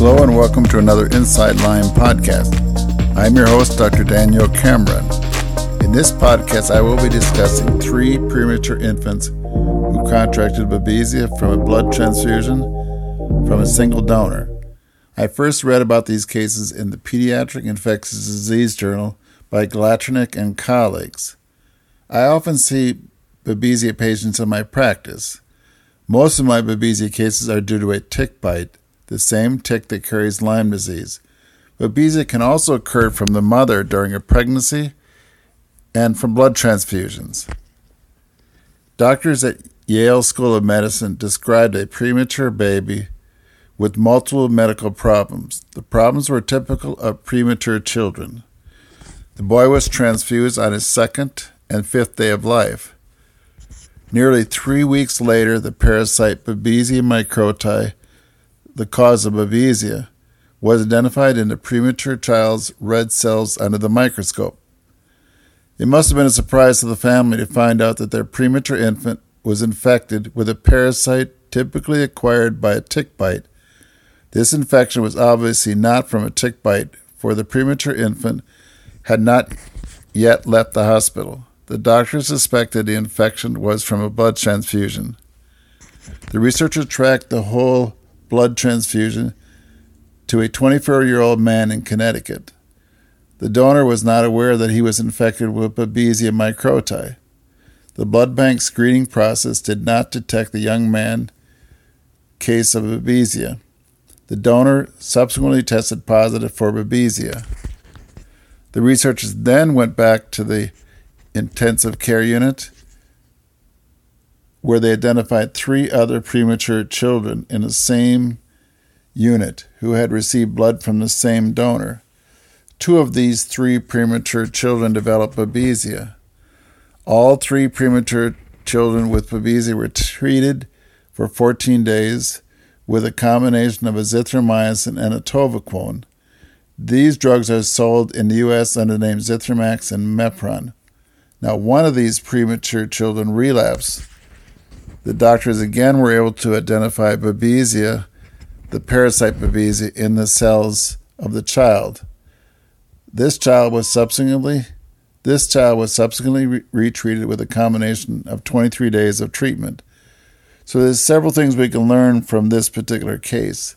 Hello and welcome to another Inside Lyme podcast. I'm your host, Dr. Daniel Cameron. In this podcast, I will be discussing three premature infants who contracted babesia from a blood transfusion from a single donor. I first read about these cases in the Pediatric Infectious Disease Journal by Glanternik and colleagues. I often see babesia patients in my practice. Most of my babesia cases are due to a tick bite the same tick that carries Lyme disease. Babesia can also occur from the mother during a pregnancy and from blood transfusions. Doctors at Yale School of Medicine described a premature baby with multiple medical problems. The problems were typical of premature children. The boy was transfused on his second and fifth day of life. Nearly three weeks later, the parasite Babesia microti the cause of babesia, was identified in the premature child's red cells under the microscope. It must have been a surprise to the family to find out that their premature infant was infected with a parasite typically acquired by a tick bite. This infection was obviously not from a tick bite, for the premature infant had not yet left the hospital. The doctors suspected the infection was from a blood transfusion. The researchers tracked the whole blood transfusion to a 24 year old man in Connecticut. The donor was not aware that he was infected with Babesia microti. The blood bank screening process did not detect the young man case of Babesia. The donor subsequently tested positive for Babesia. The researchers then went back to the intensive care unit where they identified three other premature children in the same unit who had received blood from the same donor. Two of these three premature children developed babesia. All three premature children with babesia were treated for 14 days with a combination of azithromycin and atovaquone. These drugs are sold in the U.S. under the name Zithromax and Mepron. Now, one of these premature children relapsed the doctors again were able to identify babesia, the parasite babesia, in the cells of the child. This child was subsequently this child was subsequently re- retreated with a combination of 23 days of treatment. So there's several things we can learn from this particular case.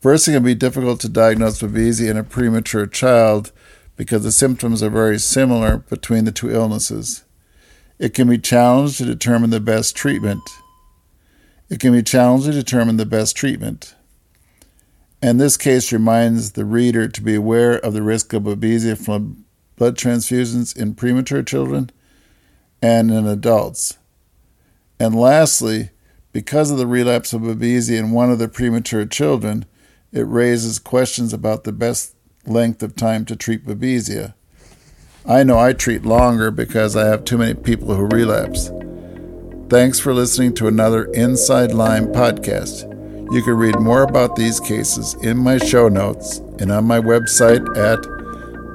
First, it can be difficult to diagnose babesia in a premature child because the symptoms are very similar between the two illnesses. It can be challenged to determine the best treatment. It can be challenged to determine the best treatment. And this case reminds the reader to be aware of the risk of babesia from blood transfusions in premature children and in adults. And lastly, because of the relapse of babesia in one of the premature children, it raises questions about the best length of time to treat babesia. I know I treat longer because I have too many people who relapse. Thanks for listening to another Inside Lyme podcast. You can read more about these cases in my show notes and on my website at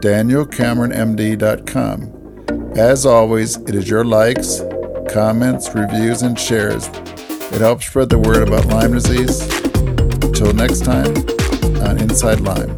danielcameronmd.com. As always, it is your likes, comments, reviews, and shares that help spread the word about Lyme disease. Until next time on Inside Lyme.